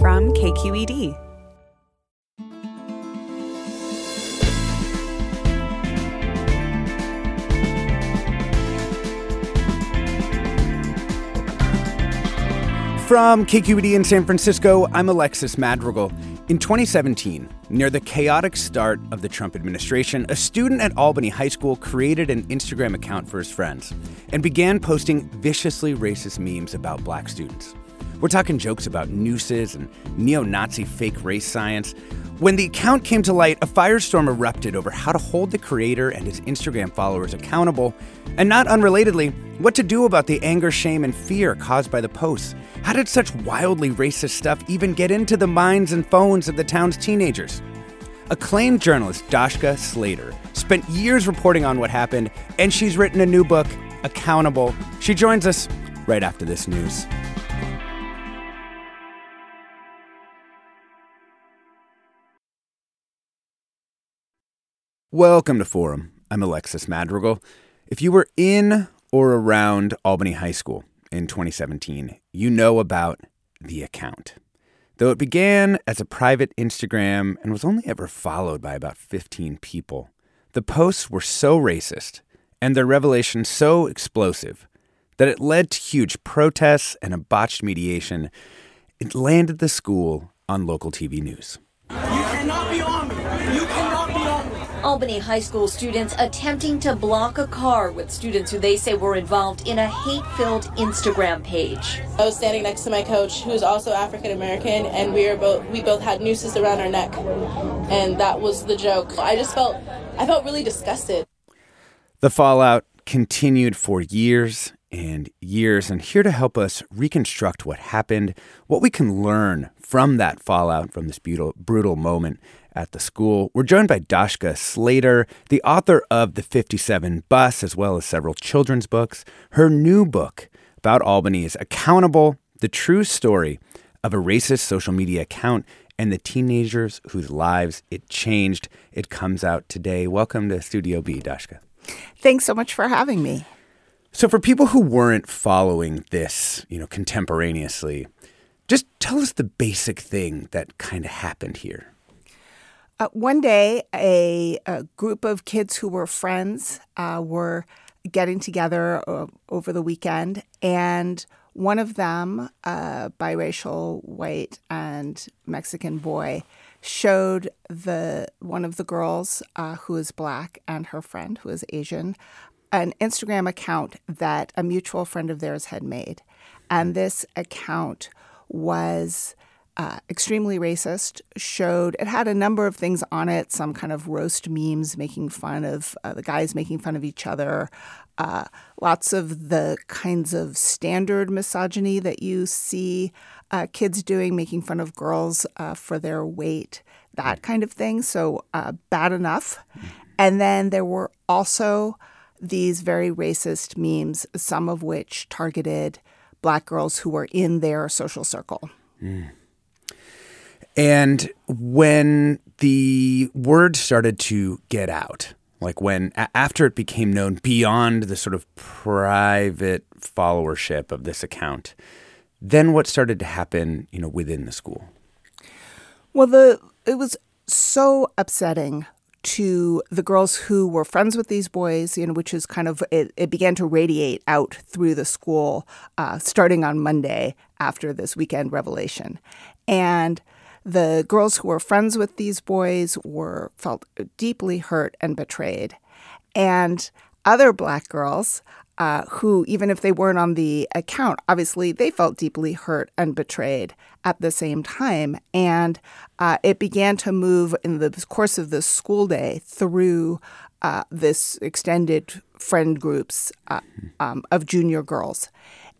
From KQED. From KQED in San Francisco, I'm Alexis Madrigal. In 2017, near the chaotic start of the Trump administration, a student at Albany High School created an Instagram account for his friends and began posting viciously racist memes about black students. We're talking jokes about nooses and neo Nazi fake race science. When the account came to light, a firestorm erupted over how to hold the creator and his Instagram followers accountable, and not unrelatedly, what to do about the anger, shame, and fear caused by the posts. How did such wildly racist stuff even get into the minds and phones of the town's teenagers? Acclaimed journalist Dashka Slater spent years reporting on what happened, and she's written a new book, Accountable. She joins us right after this news. Welcome to Forum. I'm Alexis Madrigal. If you were in or around Albany High School in 2017, you know about the account. Though it began as a private Instagram and was only ever followed by about 15 people, the posts were so racist and their revelation so explosive that it led to huge protests and a botched mediation. It landed the school on local TV news. You cannot be on me. You cannot. Albany High School students attempting to block a car with students who they say were involved in a hate filled Instagram page. I was standing next to my coach, who is also African American, and we were both we both had nooses around our neck, and that was the joke. I just felt I felt really disgusted. The fallout continued for years and years, and here to help us reconstruct what happened, what we can learn from that fallout, from this brutal, brutal moment, at the school. We're joined by Dashka Slater, the author of The 57 Bus, as well as several children's books. Her new book about Albany is Accountable The True Story of a Racist Social Media Account and the Teenagers Whose Lives It Changed. It comes out today. Welcome to Studio B, Dashka. Thanks so much for having me. So, for people who weren't following this, you know, contemporaneously, just tell us the basic thing that kind of happened here. Uh, one day, a, a, group of kids who were friends uh, were getting together uh, over the weekend, and one of them, a biracial white and Mexican boy, showed the one of the girls uh, who is black and her friend who is Asian an Instagram account that a mutual friend of theirs had made, and this account was uh, extremely racist, showed it had a number of things on it, some kind of roast memes making fun of uh, the guys making fun of each other, uh, lots of the kinds of standard misogyny that you see uh, kids doing, making fun of girls uh, for their weight, that kind of thing. So uh, bad enough. And then there were also these very racist memes, some of which targeted black girls who were in their social circle. Mm. And when the word started to get out, like when after it became known beyond the sort of private followership of this account, then what started to happen, you know, within the school? Well, the it was so upsetting to the girls who were friends with these boys, you know, which is kind of it, it began to radiate out through the school uh, starting on Monday after this weekend revelation, and the girls who were friends with these boys were felt deeply hurt and betrayed. And other black girls uh, who, even if they weren't on the account, obviously they felt deeply hurt and betrayed at the same time. And uh, it began to move in the course of the school day through uh, this extended friend groups uh, um, of junior girls.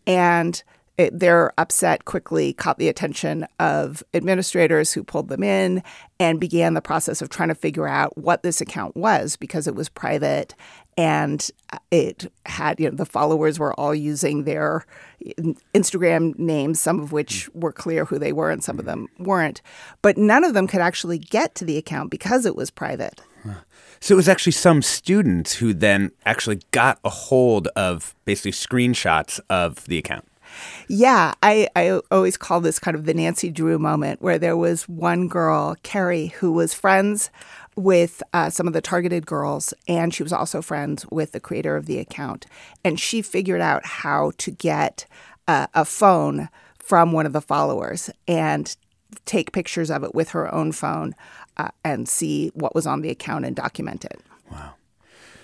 And it, their upset quickly caught the attention of administrators who pulled them in and began the process of trying to figure out what this account was because it was private and uh, it had you know the followers were all using their mm, Instagram names some of which were clear who they were and some of them weren't. But none of them could actually get to the account because it was private. So it was actually some students who then actually got a hold of basically screenshots of the account yeah, I, I always call this kind of the Nancy Drew moment where there was one girl, Carrie, who was friends with uh, some of the targeted girls, and she was also friends with the creator of the account. And she figured out how to get uh, a phone from one of the followers and take pictures of it with her own phone uh, and see what was on the account and document it. Wow.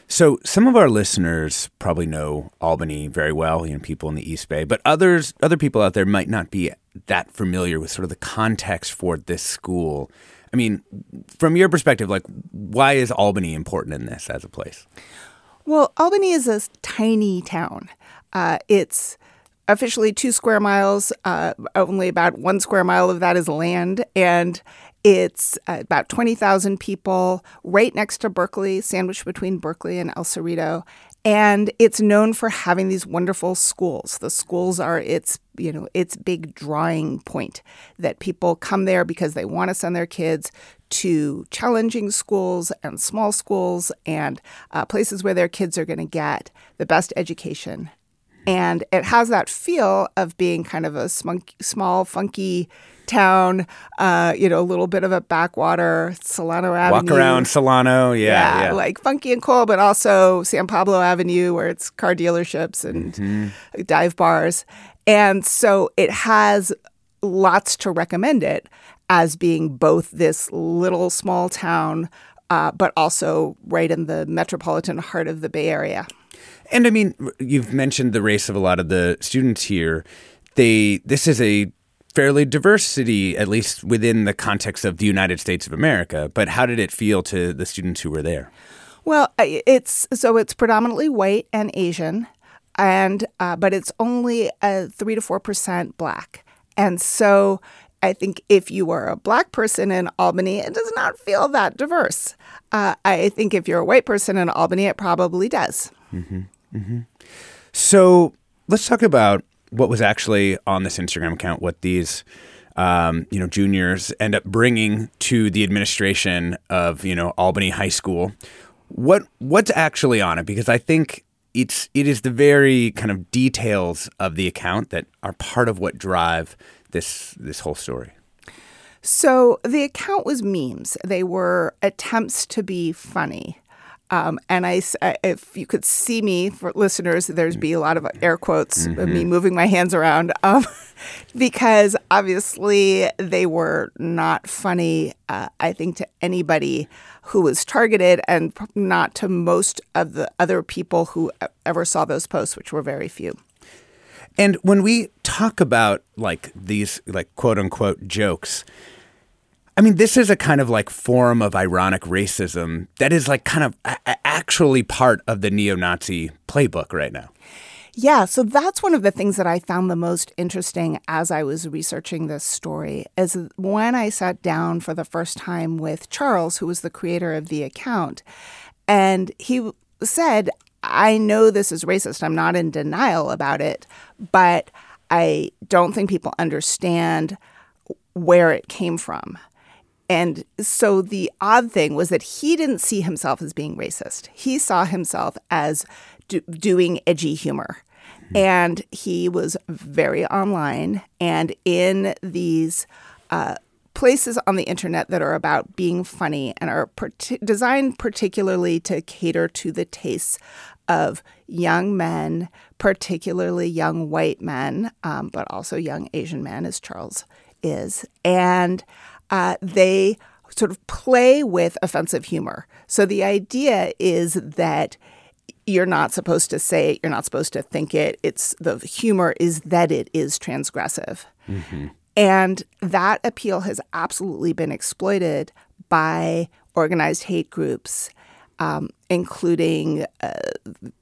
So some of our listeners probably know Albany very well, you know, people in the East Bay, but others, other people out there might not be that familiar with sort of the context for this school. I mean, from your perspective, like, why is Albany important in this as a place? Well, Albany is a tiny town. Uh, it's officially two square miles. Uh, only about one square mile of that is land, and it's uh, about 20,000 people right next to Berkeley, sandwiched between Berkeley and El Cerrito. And it's known for having these wonderful schools. The schools are its, you know, its big drawing point that people come there because they want to send their kids to challenging schools and small schools and uh, places where their kids are going to get the best education and it has that feel of being kind of a small, funky town, uh, you know, a little bit of a backwater, Solano Avenue. Walk around Solano, yeah, yeah, yeah. Like funky and cool, but also San Pablo Avenue where it's car dealerships and mm-hmm. dive bars. And so it has lots to recommend it as being both this little small town, uh, but also right in the metropolitan heart of the Bay Area. And I mean, you've mentioned the race of a lot of the students here. They this is a fairly diverse city, at least within the context of the United States of America. But how did it feel to the students who were there? Well, it's so it's predominantly white and Asian, and uh, but it's only a three to four percent black, and so I think if you are a black person in Albany, it does not feel that diverse. Uh, I think if you're a white person in Albany, it probably does. Mm-hmm. Mm-hmm. So let's talk about what was actually on this Instagram account, what these um, you know juniors end up bringing to the administration of you know Albany High School. What what's actually on it? Because I think it's it is the very kind of details of the account that are part of what drive this this whole story. So the account was memes. They were attempts to be funny. Um, and I, if you could see me for listeners, there's be a lot of air quotes, mm-hmm. me moving my hands around, um, because obviously they were not funny. Uh, I think to anybody who was targeted, and not to most of the other people who ever saw those posts, which were very few. And when we talk about like these like quote unquote jokes, I mean, this is a kind of like form of ironic racism that is like kind of a- actually part of the neo Nazi playbook right now. Yeah, so that's one of the things that I found the most interesting as I was researching this story is when I sat down for the first time with Charles, who was the creator of the account, and he said, I know this is racist. I'm not in denial about it, but I don't think people understand where it came from. And so the odd thing was that he didn't see himself as being racist. He saw himself as do- doing edgy humor. Mm-hmm. And he was very online and in these uh, places on the internet that are about being funny and are designed particularly to cater to the tastes of young men, particularly young white men, um, but also young Asian men, as Charles is. And uh, they sort of play with offensive humor. So the idea is that you're not supposed to say it, you're not supposed to think it. It's the humor is that it is transgressive. Mm-hmm. And that appeal has absolutely been exploited by organized hate groups um, including, uh,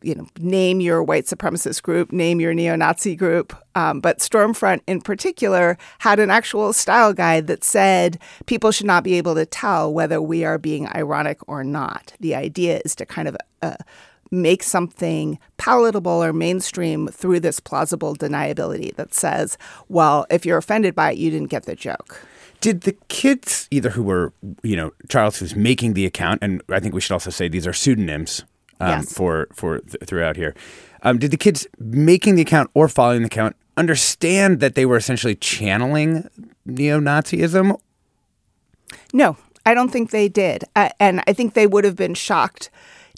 you know, name your white supremacist group, name your neo Nazi group. Um, but Stormfront, in particular, had an actual style guide that said people should not be able to tell whether we are being ironic or not. The idea is to kind of uh, make something palatable or mainstream through this plausible deniability that says, well, if you're offended by it, you didn't get the joke. Did the kids, either who were, you know, Charles who's making the account, and I think we should also say these are pseudonyms um, yes. for for th- throughout here. Um, did the kids making the account or following the account understand that they were essentially channeling neo-Nazism? No, I don't think they did, uh, and I think they would have been shocked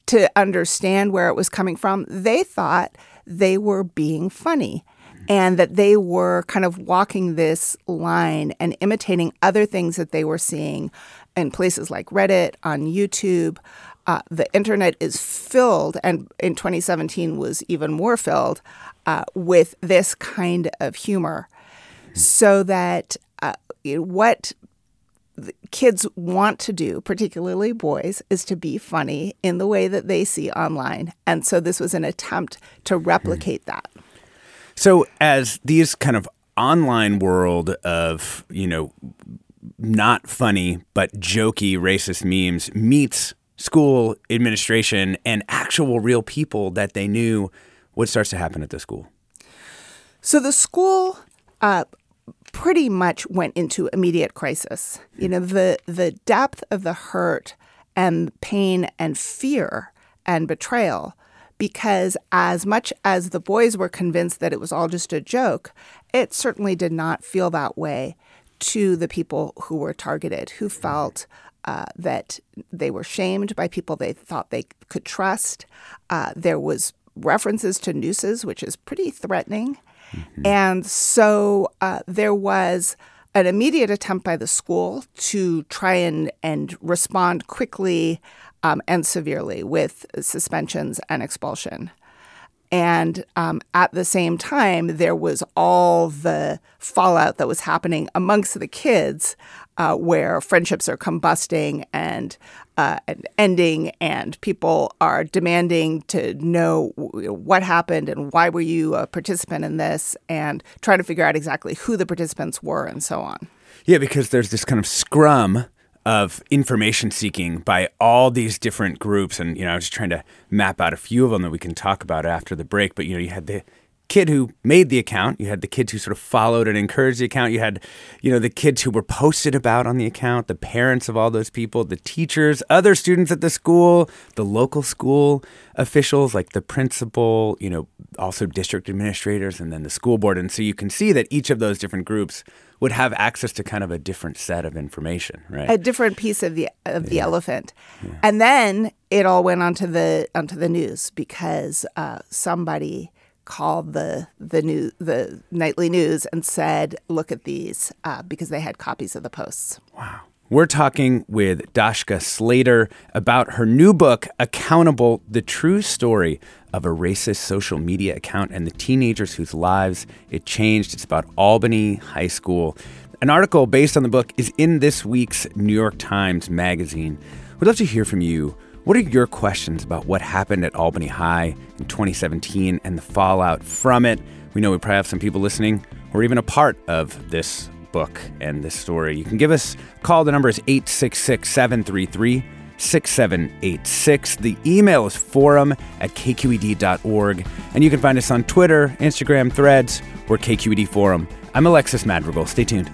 to understand where it was coming from. They thought they were being funny and that they were kind of walking this line and imitating other things that they were seeing in places like Reddit, on YouTube. Uh, the internet is filled, and in 2017 was even more filled uh, with this kind of humor. So that uh, what kids want to do, particularly boys, is to be funny in the way that they see online. And so this was an attempt to replicate mm. that. So as these kind of online world of, you know, not funny but jokey racist memes meets school administration and actual real people that they knew, what starts to happen at the school? So the school uh, pretty much went into immediate crisis. You know, the the depth of the hurt and pain and fear and betrayal because as much as the boys were convinced that it was all just a joke, it certainly did not feel that way to the people who were targeted, who felt uh, that they were shamed by people they thought they could trust. Uh, there was references to nooses, which is pretty threatening. Mm-hmm. And so uh, there was an immediate attempt by the school to try and, and respond quickly um, and severely with suspensions and expulsion. And um, at the same time, there was all the fallout that was happening amongst the kids, uh, where friendships are combusting and, uh, and ending, and people are demanding to know what happened and why were you a participant in this, and trying to figure out exactly who the participants were and so on. Yeah, because there's this kind of scrum of information seeking by all these different groups. And, you know, I was just trying to map out a few of them that we can talk about after the break. But, you know, you had the kid who made the account, you had the kids who sort of followed and encouraged the account, you had, you know, the kids who were posted about on the account, the parents of all those people, the teachers, other students at the school, the local school officials like the principal, you know, also district administrators and then the school board. And so you can see that each of those different groups would have access to kind of a different set of information, right? A different piece of the of the elephant, yeah. and then it all went onto the onto the news because uh, somebody called the the new the nightly news and said, "Look at these," uh, because they had copies of the posts. Wow. We're talking with Dashka Slater about her new book, Accountable The True Story of a Racist Social Media Account and the Teenagers Whose Lives It Changed. It's about Albany High School. An article based on the book is in this week's New York Times Magazine. We'd love to hear from you. What are your questions about what happened at Albany High in 2017 and the fallout from it? We know we probably have some people listening or even a part of this book and this story. You can give us call. The number is 866 733 6786. The email is forum at kqed.org. And you can find us on Twitter, Instagram, threads, or KQED Forum. I'm Alexis Madrigal. Stay tuned.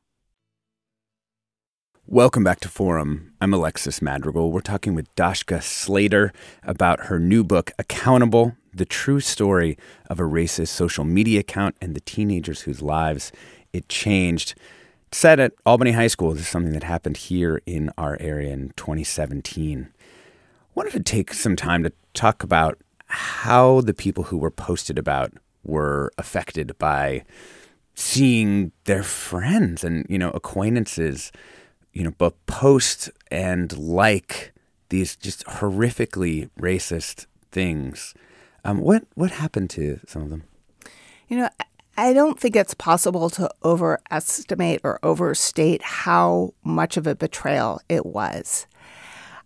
Welcome back to Forum. I'm Alexis Madrigal. We're talking with Dashka Slater about her new book, Accountable The True Story of a Racist Social Media Account and the Teenagers Whose Lives It Changed. Set at Albany High School. This is something that happened here in our area in 2017. I wanted to take some time to talk about how the people who were posted about were affected by seeing their friends and, you know, acquaintances you know, both post and like these just horrifically racist things. Um, what what happened to some of them? You know, I don't think it's possible to overestimate or overstate how much of a betrayal it was.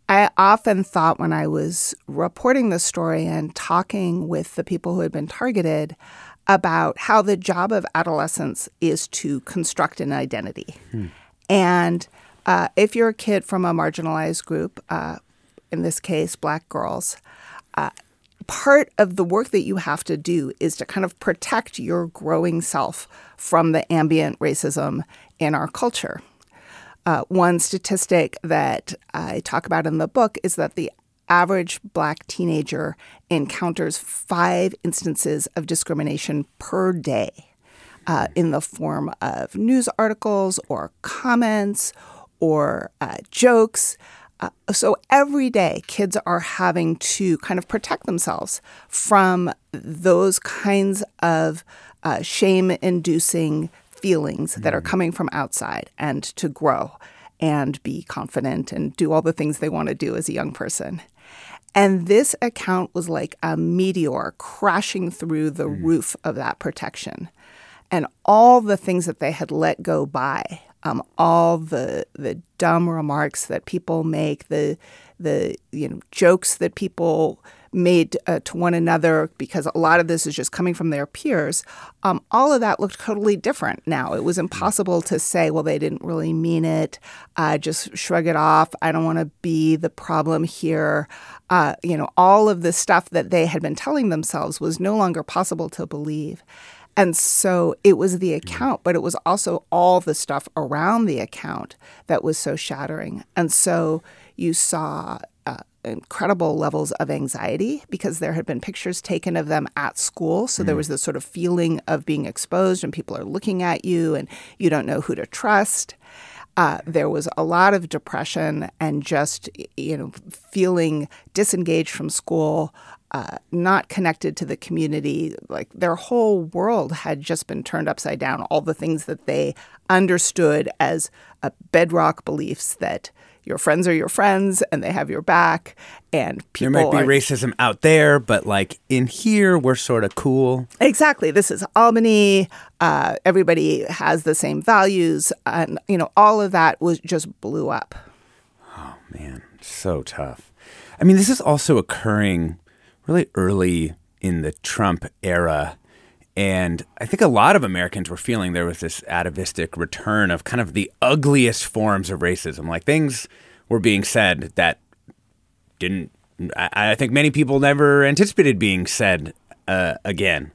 I often thought when I was reporting the story and talking with the people who had been targeted about how the job of adolescence is to construct an identity. Hmm. And uh, if you're a kid from a marginalized group, uh, in this case, black girls, uh, part of the work that you have to do is to kind of protect your growing self from the ambient racism in our culture. Uh, one statistic that I talk about in the book is that the average black teenager encounters five instances of discrimination per day uh, in the form of news articles or comments or uh, jokes. Uh, so every day, kids are having to kind of protect themselves from those kinds of uh, shame inducing feelings mm-hmm. that are mm. coming from outside and to grow and be confident and do all the things they want to do as a young person. And this account was like a meteor crashing through the mm. roof of that protection. And all the things that they had let go by um, all the the dumb remarks that people make, the the you know jokes that people made uh, to one another because a lot of this is just coming from their peers. Um, all of that looked totally different now. It was impossible to say, well, they didn't really mean it. Uh, just shrug it off. I don't want to be the problem here. Uh, you know, all of the stuff that they had been telling themselves was no longer possible to believe. And so it was the account, but it was also all the stuff around the account that was so shattering. And so you saw uh, incredible levels of anxiety because there had been pictures taken of them at school. So mm. there was this sort of feeling of being exposed and people are looking at you and you don't know who to trust. Uh, there was a lot of depression and just you know feeling disengaged from school uh, not connected to the community. Like their whole world had just been turned upside down. All the things that they understood as uh, bedrock beliefs that your friends are your friends and they have your back and people there might be are, racism out there but like in here we're sort of cool. Exactly. This is albany. Uh, everybody has the same values and you know all of that was just blew up. Oh man. So tough. I mean this is also occurring really early in the Trump era. And I think a lot of Americans were feeling there was this atavistic return of kind of the ugliest forms of racism. Like things were being said that didn't, I, I think many people never anticipated being said uh, again.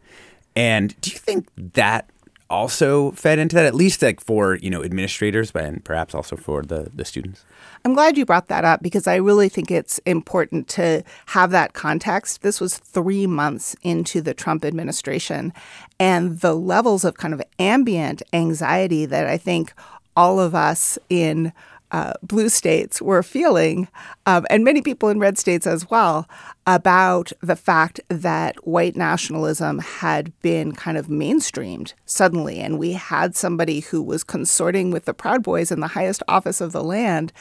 And do you think that also fed into that, at least like for, you know, administrators, but and perhaps also for the, the students? I'm glad you brought that up because I really think it's important to have that context. This was three months into the Trump administration, and the levels of kind of ambient anxiety that I think all of us in uh, blue states were feeling, um, and many people in red states as well, about the fact that white nationalism had been kind of mainstreamed suddenly. And we had somebody who was consorting with the Proud Boys in the highest office of the land.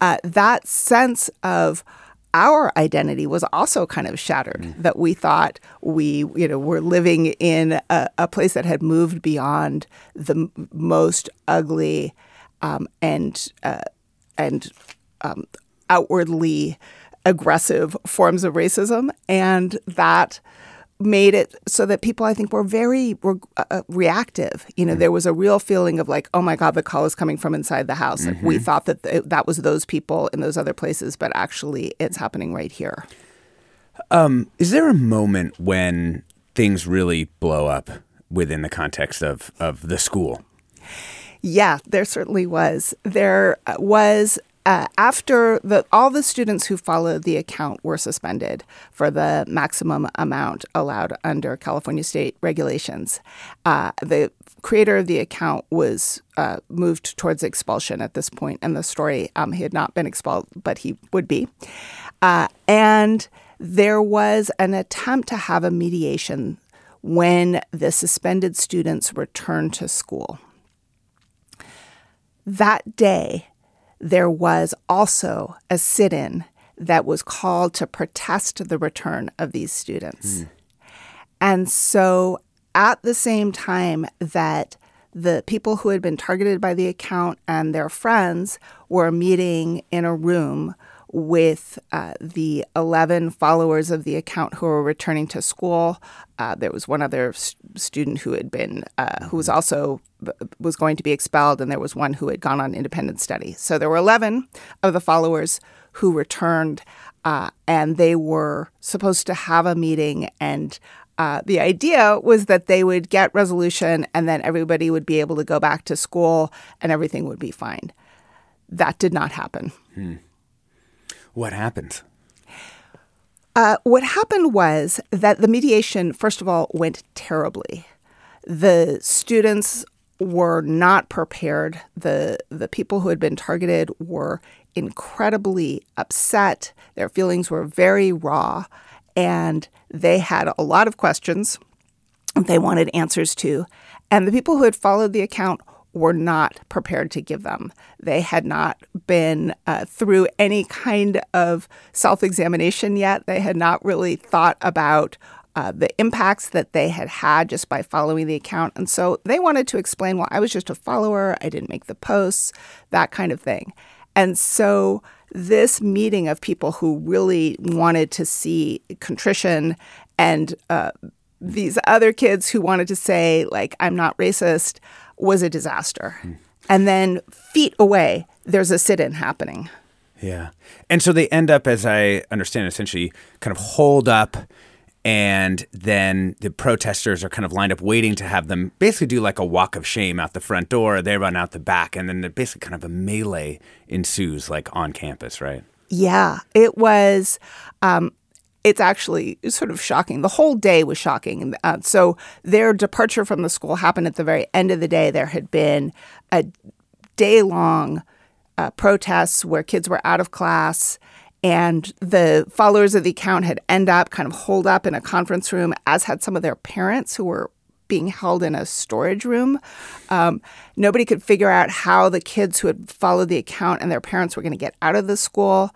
Uh, that sense of our identity was also kind of shattered mm. that we thought we you know were living in a, a place that had moved beyond the m- most ugly um, and uh, and um, outwardly aggressive forms of racism, and that made it so that people I think were very re- uh, reactive. You know, mm-hmm. there was a real feeling of like, oh my God, the call is coming from inside the house. Like mm-hmm. we thought that th- that was those people in those other places, but actually it's happening right here. Um, is there a moment when things really blow up within the context of of the school? Yeah, there certainly was. There uh, was uh, after the all the students who followed the account were suspended for the maximum amount allowed under California state regulations. Uh, the creator of the account was uh, moved towards expulsion at this point in the story. Um, he had not been expelled, but he would be. Uh, and there was an attempt to have a mediation when the suspended students returned to school. That day, there was also a sit in that was called to protest the return of these students. Mm. And so, at the same time that the people who had been targeted by the account and their friends were meeting in a room with uh, the 11 followers of the account who were returning to school. Uh, there was one other st- student who had been, uh, who was also was going to be expelled, and there was one who had gone on independent study. So there were 11 of the followers who returned, uh, and they were supposed to have a meeting and. Uh, the idea was that they would get resolution and then everybody would be able to go back to school and everything would be fine. That did not happen. Hmm. What happened? Uh, what happened was that the mediation, first of all, went terribly. The students were not prepared. The the people who had been targeted were incredibly upset. Their feelings were very raw, and they had a lot of questions they wanted answers to. And the people who had followed the account were not prepared to give them. They had not been uh, through any kind of self examination yet. They had not really thought about uh, the impacts that they had had just by following the account. And so they wanted to explain, well, I was just a follower, I didn't make the posts, that kind of thing. And so this meeting of people who really wanted to see contrition and uh, these other kids who wanted to say, like, I'm not racist, was a disaster. Mm. And then feet away, there's a sit in happening. Yeah. And so they end up, as I understand, essentially kind of hold up. And then the protesters are kind of lined up waiting to have them basically do like a walk of shame out the front door. They run out the back. And then basically kind of a melee ensues like on campus, right? Yeah. It was. Um, it's actually sort of shocking. The whole day was shocking. Uh, so their departure from the school happened at the very end of the day. There had been a day long uh, protests where kids were out of class. And the followers of the account had end up kind of holed up in a conference room, as had some of their parents who were being held in a storage room. Um, nobody could figure out how the kids who had followed the account and their parents were going to get out of the school.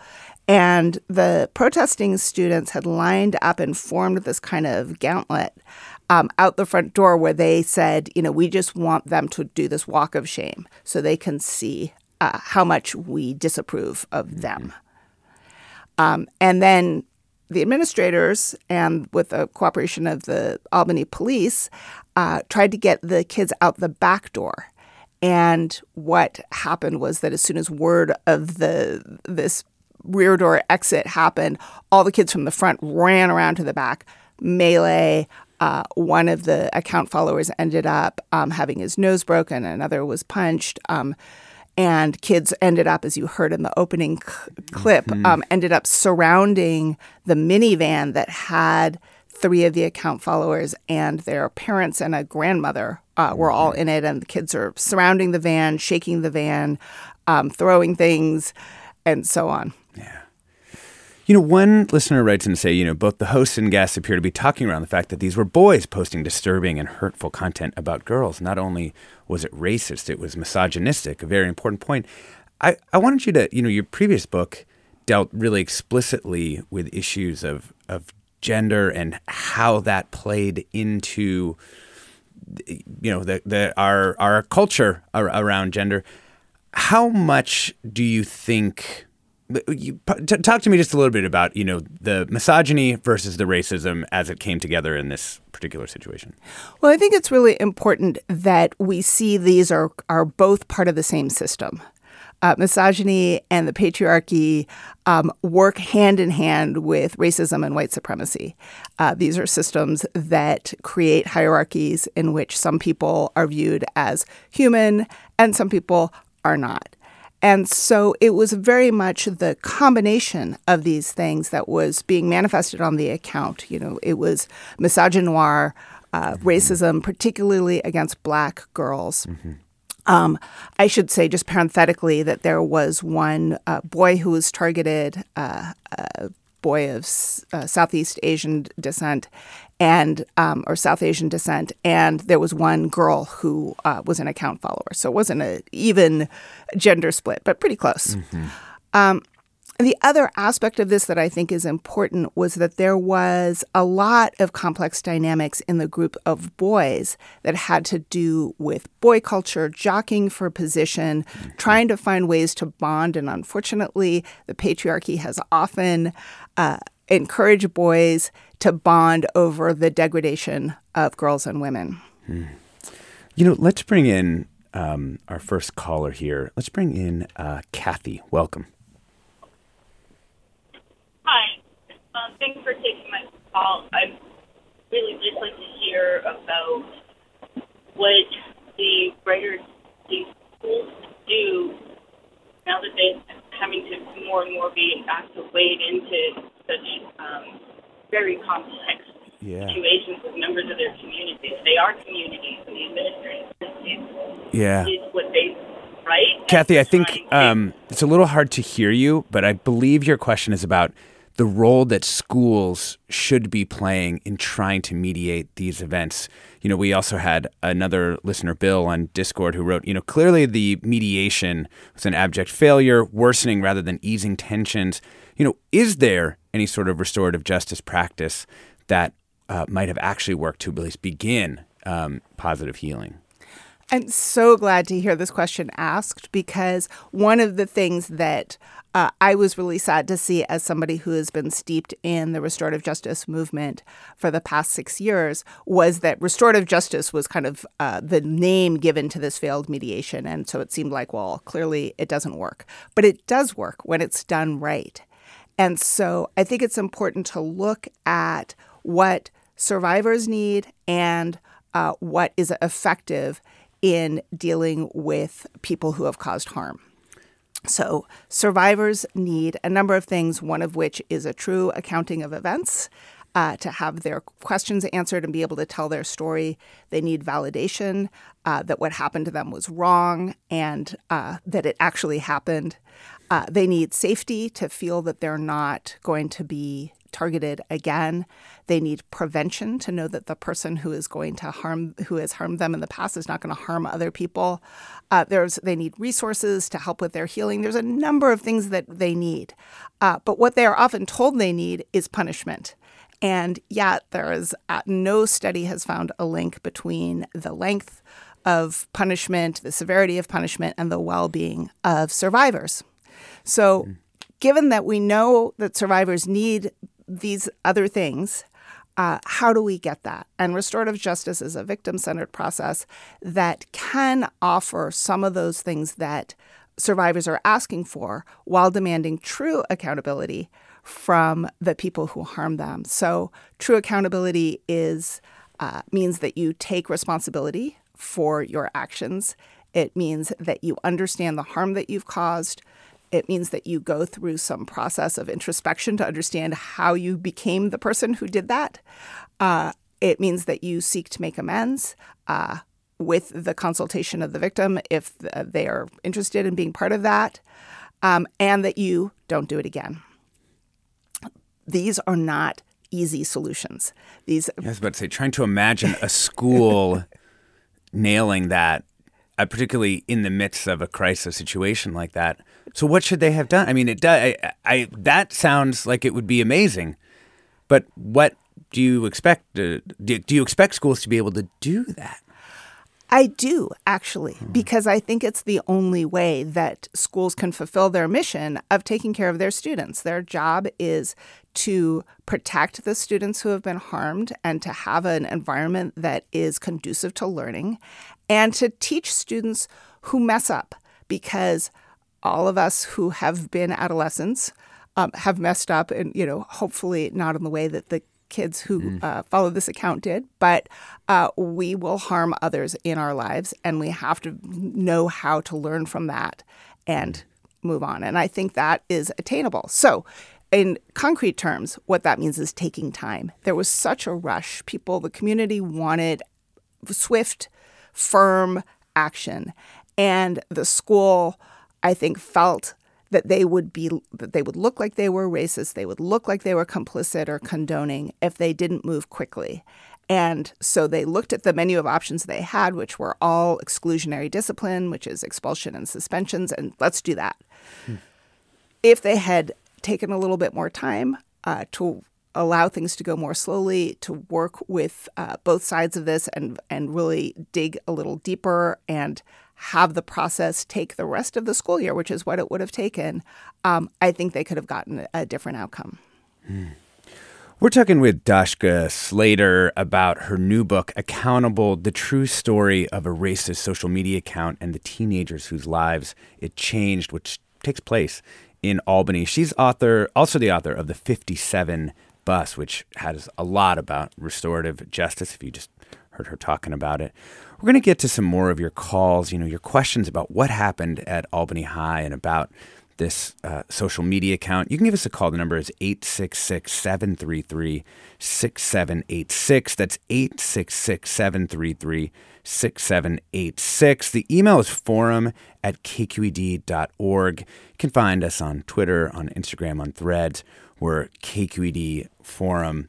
And the protesting students had lined up and formed this kind of gauntlet um, out the front door where they said, you know, we just want them to do this walk of shame so they can see uh, how much we disapprove of them. Um, and then the administrators, and with the cooperation of the Albany police, uh, tried to get the kids out the back door. And what happened was that as soon as word of the this rear door exit happened, all the kids from the front ran around to the back, melee. Uh, one of the account followers ended up um, having his nose broken, another was punched. Um, and kids ended up, as you heard in the opening c- clip, mm-hmm. um, ended up surrounding the minivan that had three of the account followers and their parents and a grandmother uh, were all mm-hmm. in it. And the kids are surrounding the van, shaking the van, um, throwing things, and so on. You know, one listener writes and say, you know, both the hosts and guests appear to be talking around the fact that these were boys posting disturbing and hurtful content about girls. Not only was it racist, it was misogynistic, a very important point. I, I wanted you to, you know, your previous book dealt really explicitly with issues of, of gender and how that played into, you know, the, the, our, our culture around gender how much do you think? You, t- talk to me just a little bit about you know the misogyny versus the racism as it came together in this particular situation. Well, I think it's really important that we see these are are both part of the same system. Uh, misogyny and the patriarchy um, work hand in hand with racism and white supremacy. Uh, these are systems that create hierarchies in which some people are viewed as human and some people are not. And so it was very much the combination of these things that was being manifested on the account. You know, it was misogynoir, uh, racism, particularly against black girls. Mm-hmm. Um, I should say, just parenthetically, that there was one uh, boy who was targeted, uh, a boy of uh, Southeast Asian descent, and um, or South Asian descent, and there was one girl who uh, was an account follower. So it wasn't an even gender split, but pretty close. Mm-hmm. Um, the other aspect of this that I think is important was that there was a lot of complex dynamics in the group of boys that had to do with boy culture, jockeying for position, mm-hmm. trying to find ways to bond. And unfortunately, the patriarchy has often uh, encouraged boys to bond over the degradation of girls and women. Hmm. You know, let's bring in um, our first caller here. Let's bring in uh, Kathy. Welcome. Hi. Um, thanks for taking my call. I'd really just like to hear about what the writers these schools do now that they're having to more and more be asked to wade into such um, very complex yeah. situations with members of their communities. They are communities, and the administration yeah. is what they right. Kathy, I think um, it's a little hard to hear you, but I believe your question is about the role that schools should be playing in trying to mediate these events. You know, we also had another listener, Bill, on Discord who wrote, you know, clearly the mediation was an abject failure, worsening rather than easing tensions. You know, is there any sort of restorative justice practice that uh, might have actually worked to at least begin um, positive healing? I'm so glad to hear this question asked because one of the things that uh, I was really sad to see as somebody who has been steeped in the restorative justice movement for the past six years was that restorative justice was kind of uh, the name given to this failed mediation. And so it seemed like, well, clearly it doesn't work. But it does work when it's done right. And so I think it's important to look at what survivors need and uh, what is effective in dealing with people who have caused harm. So, survivors need a number of things, one of which is a true accounting of events. Uh, to have their questions answered and be able to tell their story. They need validation uh, that what happened to them was wrong and uh, that it actually happened. Uh, they need safety to feel that they're not going to be targeted again. They need prevention to know that the person who is going to harm, who has harmed them in the past, is not going to harm other people. Uh, there's, they need resources to help with their healing. There's a number of things that they need, uh, but what they are often told they need is punishment. And yet, there is uh, no study has found a link between the length of punishment, the severity of punishment, and the well-being of survivors. So, mm. given that we know that survivors need these other things, uh, how do we get that? And restorative justice is a victim centered process that can offer some of those things that survivors are asking for while demanding true accountability from the people who harm them. So, true accountability is uh, means that you take responsibility for your actions. It means that you understand the harm that you've caused. It means that you go through some process of introspection to understand how you became the person who did that. Uh, it means that you seek to make amends uh, with the consultation of the victim if they are interested in being part of that, um, and that you don't do it again. These are not easy solutions. These. I was about to say, trying to imagine a school nailing that, uh, particularly in the midst of a crisis situation like that. So what should they have done? I mean, it does. I, I that sounds like it would be amazing, but what do you expect? To, do, do you expect schools to be able to do that? I do actually, because I think it's the only way that schools can fulfill their mission of taking care of their students. Their job is to protect the students who have been harmed and to have an environment that is conducive to learning and to teach students who mess up because all of us who have been adolescents um, have messed up and you know hopefully not in the way that the kids who mm. uh, follow this account did, but uh, we will harm others in our lives, and we have to know how to learn from that and move on. And I think that is attainable. So, in concrete terms, what that means is taking time. There was such a rush. People, the community wanted swift, firm action. And the school, I think, felt that they would be that they would look like they were racist, they would look like they were complicit or condoning if they didn't move quickly. And so they looked at the menu of options they had, which were all exclusionary discipline, which is expulsion and suspensions, and let's do that. Hmm. If they had taken a little bit more time uh, to allow things to go more slowly, to work with uh, both sides of this and, and really dig a little deeper and have the process take the rest of the school year, which is what it would have taken, um, I think they could have gotten a different outcome. Hmm. We're talking with Dashka Slater about her new book, Accountable The True Story of a Racist Social Media Account and the Teenagers Whose Lives It Changed, which takes place in Albany. She's author, also the author of The 57 Bus, which has a lot about restorative justice, if you just heard her talking about it. We're going to get to some more of your calls, you know, your questions about what happened at Albany High and about this uh, social media account. You can give us a call. The number is 866 733 6786. That's 866 733 6786. The email is forum at kqed.org. You can find us on Twitter, on Instagram, on threads. We're KQED Forum.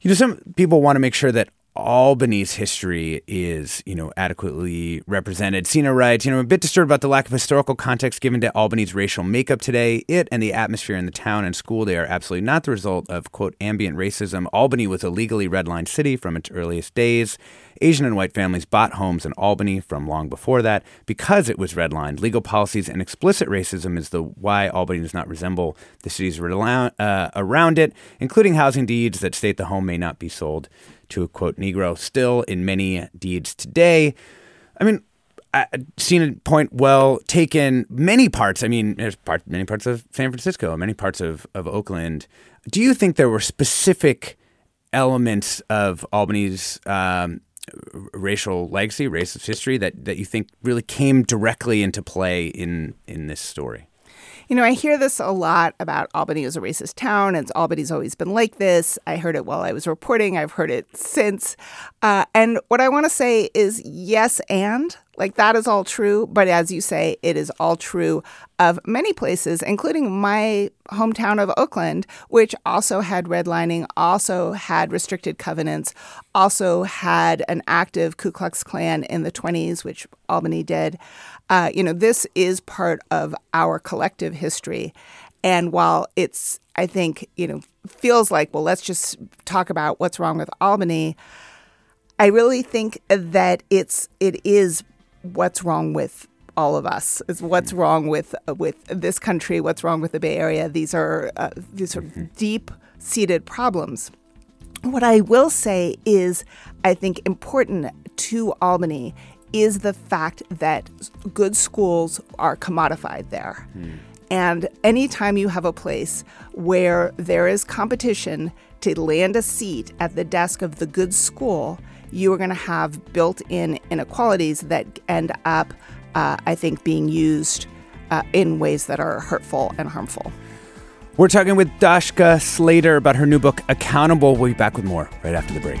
You know, some people want to make sure that Albany's history is, you know, adequately represented. Sina writes, you know, I'm a bit disturbed about the lack of historical context given to Albany's racial makeup today. It and the atmosphere in the town and school they are absolutely not the result of, quote, ambient racism. Albany was a legally redlined city from its earliest days. Asian and white families bought homes in Albany from long before that because it was redlined. Legal policies and explicit racism is the why Albany does not resemble the cities uh, around it, including housing deeds that state the home may not be sold to quote Negro still in many deeds today. I mean, I've seen a point well taken. Many parts. I mean, there's part, many parts of San Francisco, many parts of, of Oakland. Do you think there were specific elements of Albany's um, racial legacy, racist history that, that you think really came directly into play in in this story? You know, I hear this a lot about Albany as a racist town, and Albany's always been like this. I heard it while I was reporting, I've heard it since. Uh, and what I want to say is yes, and like that is all true. But as you say, it is all true of many places, including my hometown of Oakland, which also had redlining, also had restricted covenants, also had an active Ku Klux Klan in the 20s, which Albany did. Uh, you know, this is part of our collective history. And while it's, I think, you know, feels like, well, let's just talk about what's wrong with Albany, I really think that it's it is what's wrong with all of us. Is what's wrong with with this country? What's wrong with the Bay Area? These are uh, these are mm-hmm. deep seated problems. What I will say is, I think important to Albany is the fact that good schools are commodified there. Hmm. And anytime you have a place where there is competition to land a seat at the desk of the good school, you are going to have built in inequalities that end up, uh, I think, being used uh, in ways that are hurtful and harmful. We're talking with Dashka Slater about her new book, Accountable. We'll be back with more right after the break.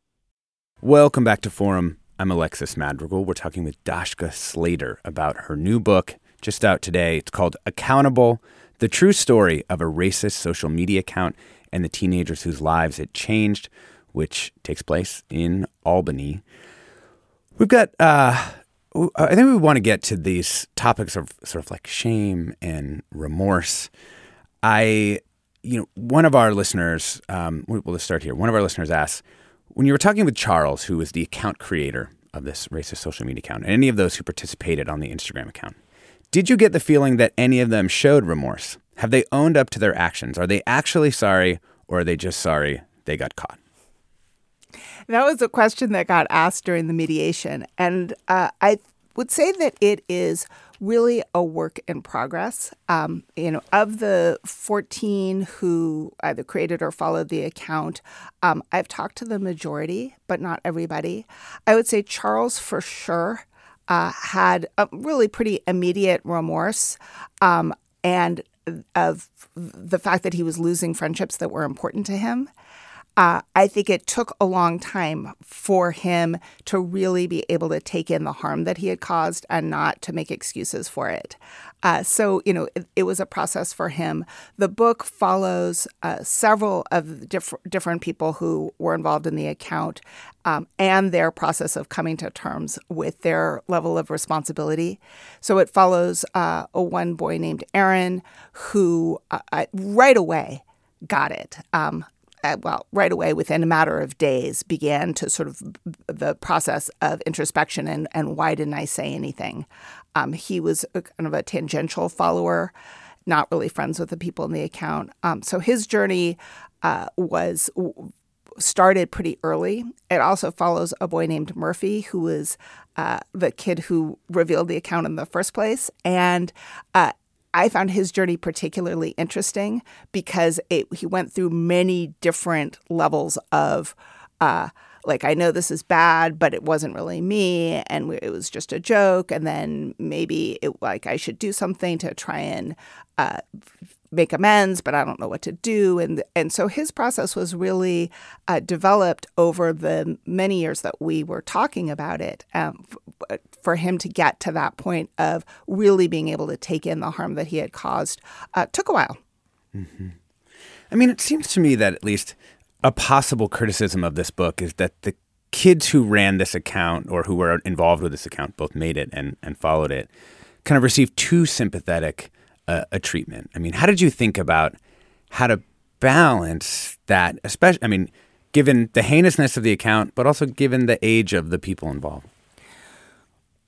Welcome back to Forum. I'm Alexis Madrigal. We're talking with Dashka Slater about her new book, just out today. It's called Accountable The True Story of a Racist Social Media Account and the Teenagers Whose Lives It Changed, which takes place in Albany. We've got, uh, I think we want to get to these topics of sort of like shame and remorse. I, you know, one of our listeners, um, we'll start here. One of our listeners asks, when you were talking with Charles, who was the account creator of this racist social media account, and any of those who participated on the Instagram account, did you get the feeling that any of them showed remorse? Have they owned up to their actions? Are they actually sorry, or are they just sorry they got caught? That was a question that got asked during the mediation. And uh, I would say that it is really a work in progress. Um, you know, of the 14 who either created or followed the account, um, I've talked to the majority, but not everybody. I would say Charles for sure uh, had a really pretty immediate remorse. Um, and of the fact that he was losing friendships that were important to him. Uh, I think it took a long time for him to really be able to take in the harm that he had caused and not to make excuses for it. Uh, so, you know, it, it, was a process for him. The book follows uh, several of the diff- different people who were involved in the account um, and their process of coming to terms with their level of responsibility. So it follows uh, a one boy named Aaron who uh, right away got it. Um, uh, well, right away, within a matter of days, began to sort of the process of introspection and, and why didn't I say anything? Um, he was kind of a tangential follower, not really friends with the people in the account. Um, so his journey uh, was started pretty early. It also follows a boy named Murphy, who was uh, the kid who revealed the account in the first place. And uh, I found his journey particularly interesting because it, he went through many different levels of, uh, like, I know this is bad, but it wasn't really me, and it was just a joke. And then maybe it, like I should do something to try and uh, make amends, but I don't know what to do. And and so his process was really uh, developed over the many years that we were talking about it. Um, f- for him to get to that point of really being able to take in the harm that he had caused uh, took a while. Mm-hmm. I mean, it seems to me that at least a possible criticism of this book is that the kids who ran this account or who were involved with this account both made it and, and followed it kind of received too sympathetic a, a treatment. I mean, how did you think about how to balance that, especially, I mean, given the heinousness of the account, but also given the age of the people involved?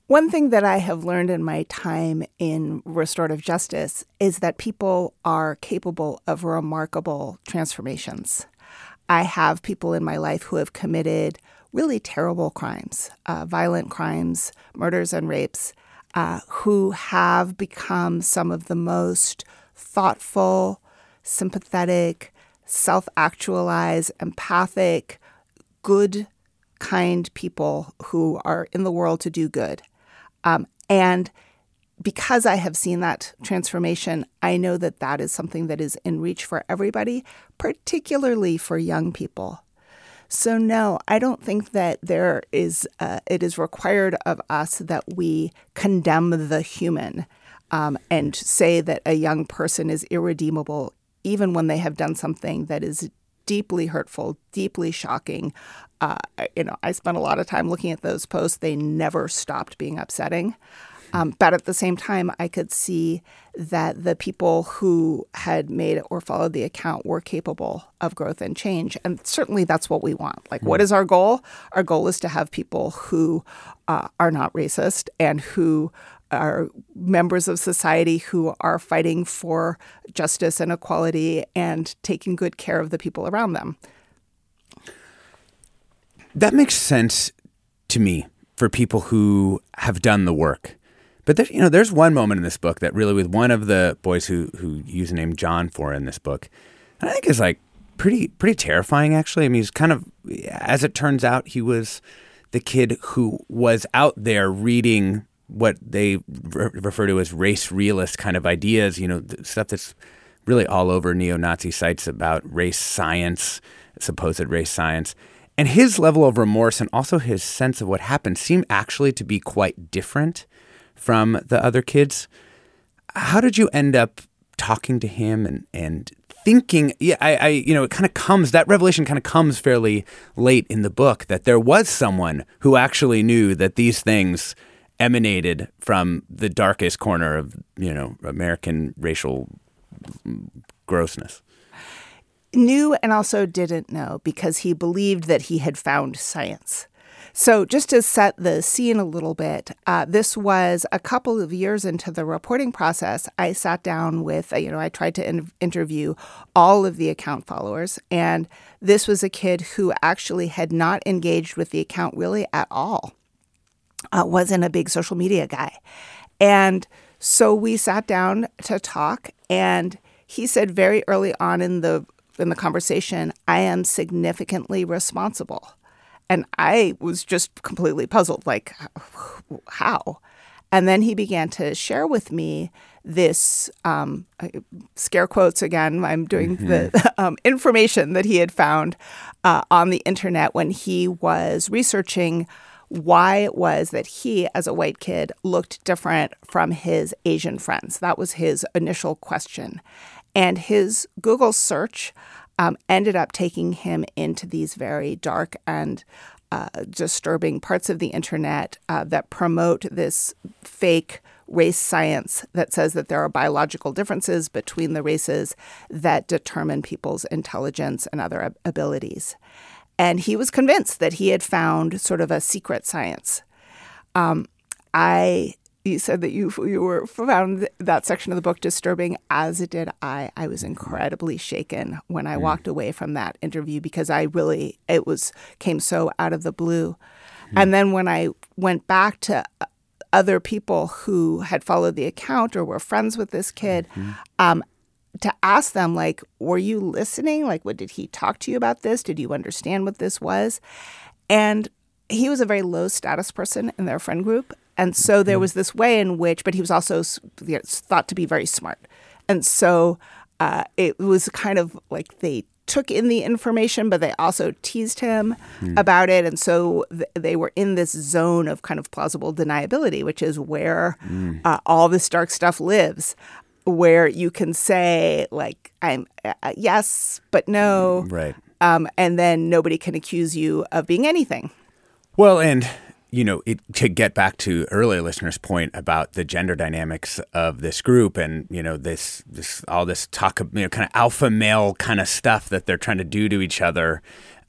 One thing that I have learned in my time in restorative justice is that people are capable of remarkable transformations. I have people in my life who have committed really terrible crimes, uh, violent crimes, murders and rapes, uh, who have become some of the most thoughtful, sympathetic, self actualized, empathic, good, kind people who are in the world to do good. Um, and because I have seen that transformation, I know that that is something that is in reach for everybody, particularly for young people. So no, I don't think that there is. Uh, it is required of us that we condemn the human um, and say that a young person is irredeemable, even when they have done something that is deeply hurtful, deeply shocking. Uh, you know, I spent a lot of time looking at those posts. They never stopped being upsetting. Um, but at the same time, I could see that the people who had made or followed the account were capable of growth and change. And certainly that's what we want. Like, what is our goal? Our goal is to have people who uh, are not racist and who are members of society who are fighting for justice and equality and taking good care of the people around them. That makes sense to me for people who have done the work. But there, you know, there's one moment in this book that really, with one of the boys who who use the name John for in this book, and I think is like pretty pretty terrifying. Actually, I mean, he's kind of, as it turns out, he was the kid who was out there reading what they re- refer to as race realist kind of ideas. You know, stuff that's really all over neo-Nazi sites about race science, supposed race science. And his level of remorse and also his sense of what happened seem actually to be quite different from the other kids. How did you end up talking to him and, and thinking yeah I, I you know it kind of comes that revelation kind of comes fairly late in the book that there was someone who actually knew that these things emanated from the darkest corner of you know American racial grossness knew and also didn't know because he believed that he had found science. So, just to set the scene a little bit, uh, this was a couple of years into the reporting process. I sat down with, uh, you know, I tried to in- interview all of the account followers, and this was a kid who actually had not engaged with the account really at all, uh, wasn't a big social media guy. And so we sat down to talk, and he said very early on in the in the conversation, I am significantly responsible. And I was just completely puzzled like, how? And then he began to share with me this um, scare quotes again. I'm doing mm-hmm. the um, information that he had found uh, on the internet when he was researching why it was that he, as a white kid, looked different from his Asian friends. That was his initial question. And his Google search um, ended up taking him into these very dark and uh, disturbing parts of the internet uh, that promote this fake race science that says that there are biological differences between the races that determine people's intelligence and other ab- abilities. And he was convinced that he had found sort of a secret science. Um, I you said that you you were found that section of the book disturbing, as it did I. I was incredibly shaken when I mm. walked away from that interview because I really it was came so out of the blue. Mm. And then when I went back to uh, other people who had followed the account or were friends with this kid, mm-hmm. um, to ask them like, were you listening? Like, what did he talk to you about this? Did you understand what this was? And he was a very low status person in their friend group and so there mm-hmm. was this way in which, but he was also thought to be very smart. And so uh, it was kind of like they took in the information, but they also teased him mm. about it. And so th- they were in this zone of kind of plausible deniability, which is where mm. uh, all this dark stuff lives, where you can say, like, I'm uh, uh yes, but no. Right. Um, and then nobody can accuse you of being anything. Well, and you know, it, to get back to earlier listeners' point about the gender dynamics of this group and, you know, this, this, all this talk of, you know, kind of alpha male kind of stuff that they're trying to do to each other.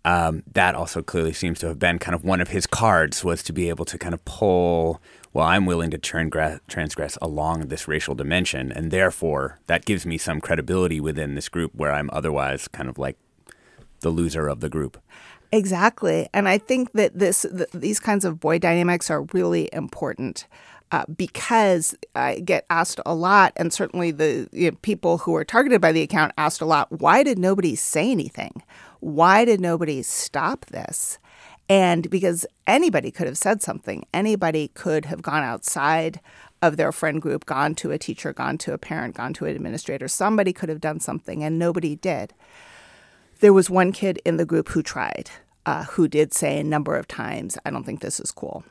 Um, that also clearly seems to have been kind of one of his cards was to be able to kind of pull, well, I'm willing to transgress, transgress along this racial dimension. And therefore, that gives me some credibility within this group where I'm otherwise kind of like the loser of the group. Exactly. And I think that this th- these kinds of boy dynamics are really important. Uh, because I get asked a lot, and certainly the you know, people who are targeted by the account asked a lot, why did nobody say anything? Why did nobody stop this? And because anybody could have said something, anybody could have gone outside of their friend group, gone to a teacher, gone to a parent, gone to an administrator. Somebody could have done something, and nobody did. There was one kid in the group who tried uh, who did say a number of times, I don't think this is cool.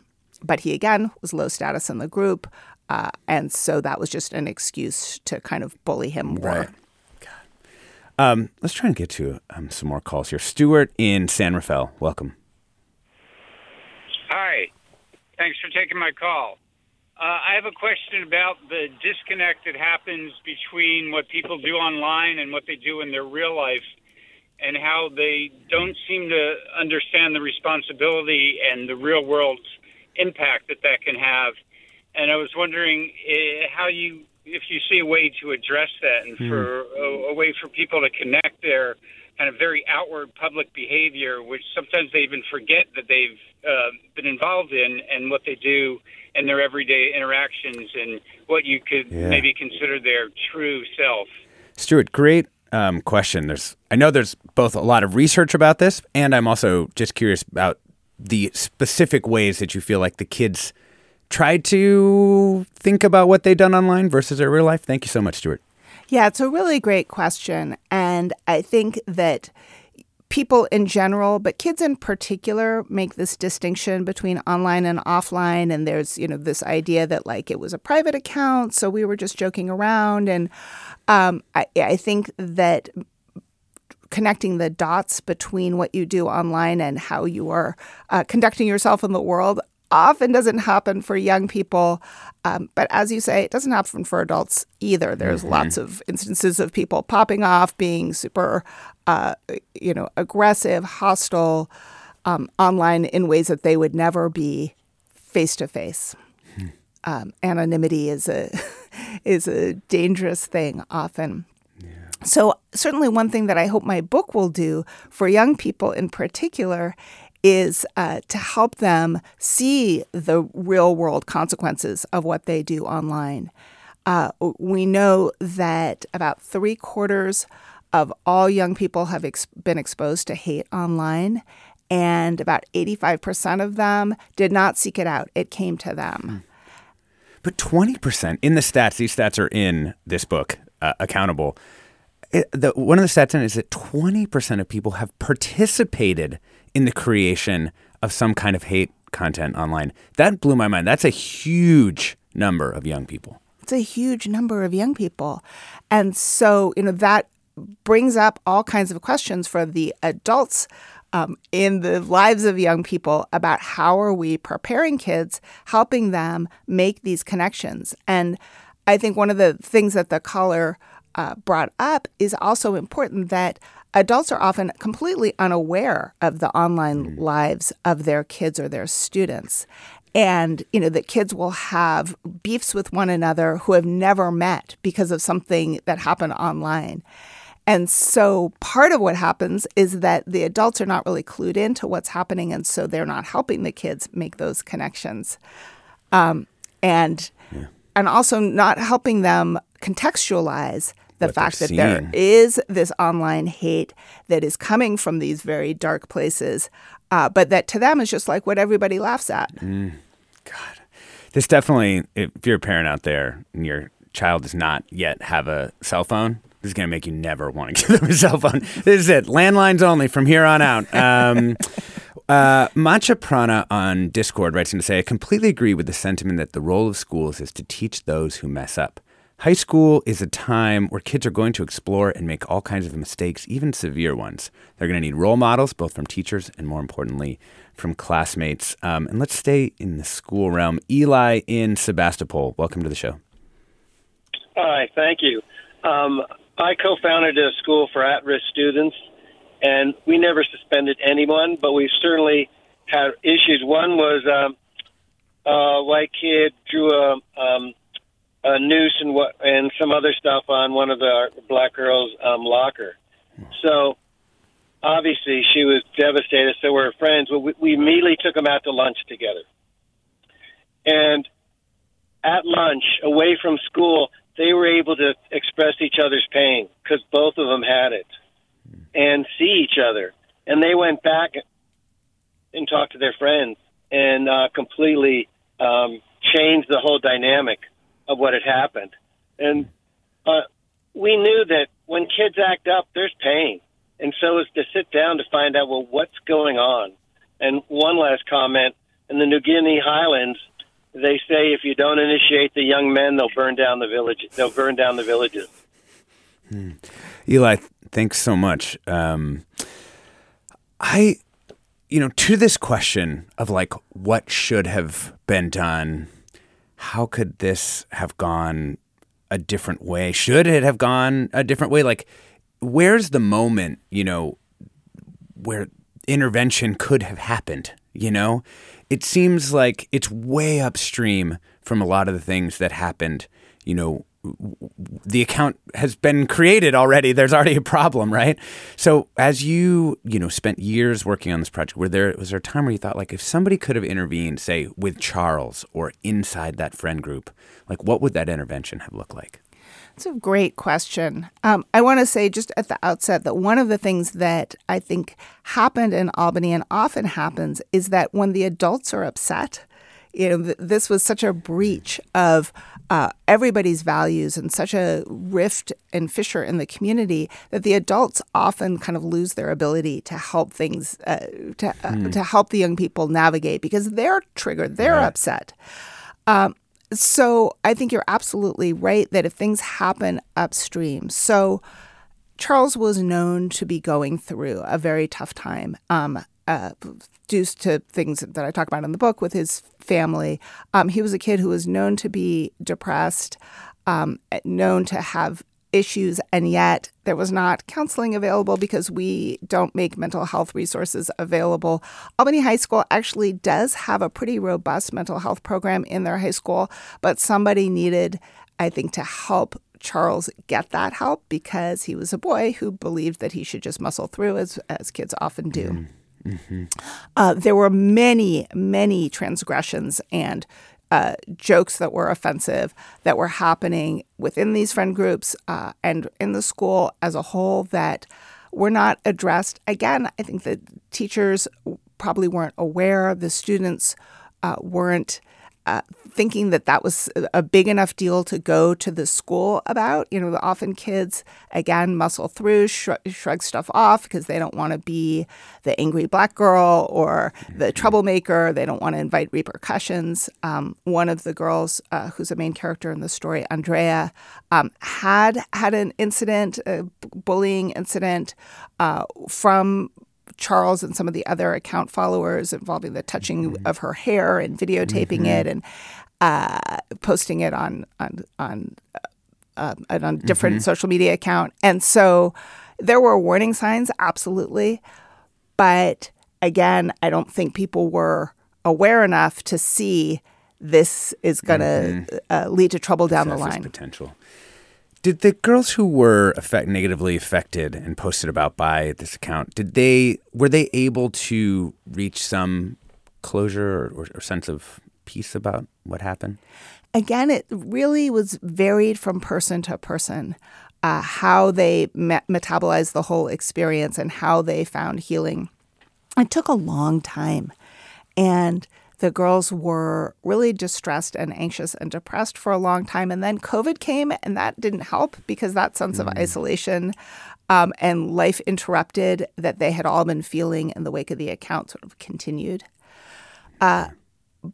But he, again, was low status in the group. Uh, and so that was just an excuse to kind of bully him more. Right. Um, let's try and get to um, some more calls here. Stuart in San Rafael, welcome. Hi. Thanks for taking my call. Uh, I have a question about the disconnect that happens between what people do online and what they do in their real life, and how they don't seem to understand the responsibility and the real world impact that that can have. And I was wondering uh, how you, if you see a way to address that, and for a, a way for people to connect their kind of very outward public behavior, which sometimes they even forget that they've uh, been involved in, and what they do in their everyday interactions, and what you could Yeah. maybe consider their true self. Stuart, great um, question. There's, I know there's both a lot of research about this, and I'm also just curious about the specific ways that you feel like the kids try to think about what they've done online versus their real life. Thank you so much, Stuart. Yeah, it's a really great question. And I think that people in general, but kids in particular, make this distinction between online and offline. And there's, you know, this idea that like it was a private account, so we were just joking around. And um, I, I think that connecting the dots between what you do online and how you are uh, conducting yourself in the world often doesn't happen for young people. Um, but as you say, it doesn't happen for adults either. There's lots of instances of people popping off, being super, uh, you know, aggressive, hostile um, online in ways that they would never be face to face. Um, Anonymity is a is a dangerous thing often. So, certainly, one thing that I hope my book will do for young people in particular is uh, to help them see the real world consequences of what they do online. Uh, we know that about three quarters of all young people have ex- been exposed to hate online, and about 85% of them did not seek it out, it came to them. But 20% in the stats, these stats are in this book, uh, Accountable. It, the, one of the stats in it is that 20% of people have participated in the creation of some kind of hate content online. That blew my mind. That's a huge number of young people. It's a huge number of young people. And so, you know, that brings up all kinds of questions for the adults um, in the lives of young people about how are we preparing kids, helping them make these connections. And I think one of the things that the caller uh, brought up is also important that adults are often completely unaware of the online lives of their kids or their students. And, you know, that kids will have beefs with one another who have never met because of something that happened online. And so part of what happens is that the adults are not really clued into what's happening. And so they're not helping the kids make those connections. Um, and, and also not helping them contextualize the What fact that there is this online hate that is coming from these very dark places, uh, but that to them is just like what everybody laughs at. God. This definitely, if you're a parent out there and your child does not yet have a cell phone, this is going to make you never want to give them a cell phone. This is it. Landlines only from here on out. Um, uh, Matcha Prana on Discord writes in to say, I completely agree with the sentiment that the role of schools is to teach those who mess up. High school is a time where kids are going to explore and make all kinds of mistakes, even severe ones. They're going to need role models, both from teachers and more importantly, from classmates. Um, and let's stay in the school realm. Eli in Sebastopol, welcome to the show. Hi, thank you. Um, I co-founded a school for at-risk students, and we never suspended anyone, but we certainly had issues. One was um, a white kid drew a, um, a noose and what and some other stuff on one of the black girls' um, locker. So obviously she was devastated. So we're friends. Well, we, we immediately took them out to lunch together, and at lunch, away from school, they were able to express each other's pain because both of them had it and see each other. And they went back and talked to their friends and uh, completely um, changed the whole dynamic of what had happened. And uh, we knew that when kids act up, there's pain. And so is to sit down to find out, well, what's going on? And one last comment in the New Guinea Highlands, they say if you don't initiate the young men, they'll burn down the village. They'll burn down the villages. Eli, Thanks so much. Um, I, you know, to this question of like what should have been done, how could this have gone a different way? Should it have gone a different way? Like, where's the moment, you know, where intervention could have happened? You know, it seems like it's way upstream from a lot of the things that happened, you know, the account has been created already. There's already a problem, right? So as you, you know, spent years working on this project, were there was there a time where you thought like if somebody could have intervened, say, with Charles or inside that friend group, like what would that intervention have looked like? It's a great question. Um, I want to say just at the outset that one of the things that I think happened in Albany and often happens is that when the adults are upset, you know, th- this was such a breach of uh, everybody's values and such a rift and fissure in the community that the adults often kind of lose their ability to help things uh, to uh, hmm. to help the young people navigate because they're triggered, they're right. upset. Um, so I think you're absolutely right that if things happen upstream, so. Charles was known to be going through a very tough time. Um, uh, due to things that I talk about in the book with his family. Um, he was a kid who was known to be depressed, um, known to have issues, and yet there was not counseling available because we don't make mental health resources available. Albany High School actually does have a pretty robust mental health program in their high school, but somebody needed, I think, to help Charles get that help because he was a boy who believed that he should just muscle through, as, as kids often do. Mm. Mm-hmm. Uh, there were many, many transgressions and uh, jokes that were offensive that were happening within these friend groups uh, and in the school as a whole that were not addressed. Again, I think the teachers probably weren't aware, the students uh, weren't uh, thinking that that was a big enough deal to go to the school about. You know, often kids, again, muscle through, shrug, shrug stuff off because they don't want to be the angry black girl or the troublemaker. They don't want to invite repercussions. Um, one of the girls, uh, who's a main character in the story, Andrea, um, had had an incident, a bullying incident uh, from Charles and some of the other account followers involving the touching mm-hmm. of her hair and videotaping mm-hmm. it and uh, posting it on on on uh, on different mm-hmm. social media account. And so there were warning signs, absolutely, but again, I don't think people were aware enough to see this is going to mm-hmm. uh, lead to trouble down the line. Potential. Did the girls who were affect, negatively affected and posted about by this account, did they were they able to reach some closure or, or sense of peace about what happened? Again, it really was varied from person to person. Uh, how they me- metabolized the whole experience and how they found healing. It took a long time. And the girls were really distressed and anxious and depressed for a long time. And then COVID came, and that didn't help because that sense mm. of isolation um, and life interrupted that they had all been feeling in the wake of the account sort of continued. Uh,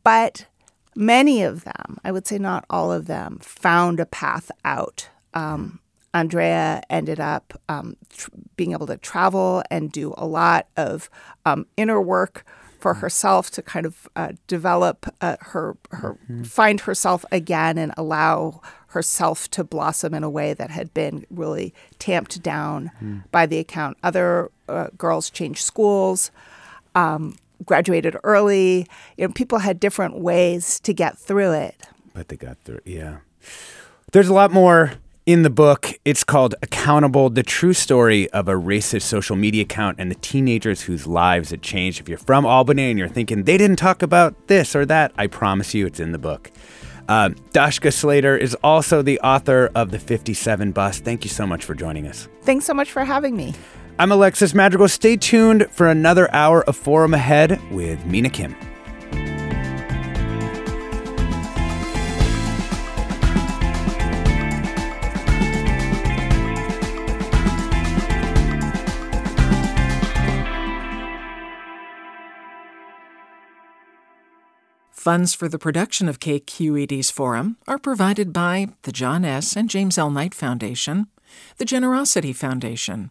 but many of them, I would say not all of them, found a path out. Um, Andrea ended up um, tr- being able to travel and do a lot of um, inner work for herself to kind of uh, develop uh, her her mm-hmm. find herself again and allow herself to blossom in a way that had been really tamped down mm. by the account. Other uh, girls changed schools. Um, graduated early. You know, people had different ways to get through it. But they got through. Yeah. There's a lot more in the book. It's called Accountable The True Story of a Racist Social Media Account and the Teenagers Whose Lives It Changed. If you're from Albany and you're thinking they didn't talk about this or that, I promise you it's in the book. Uh, Dashka Slater is also the author of The 57 Bus. Thank you so much for joining us. Thanks so much for having me. I'm Alexis Madrigal. Stay tuned for another hour of Forum Ahead with Mina Kim. Funds for the production of KQED's Forum are provided by the John S. and James L. Knight Foundation, the Generosity Foundation,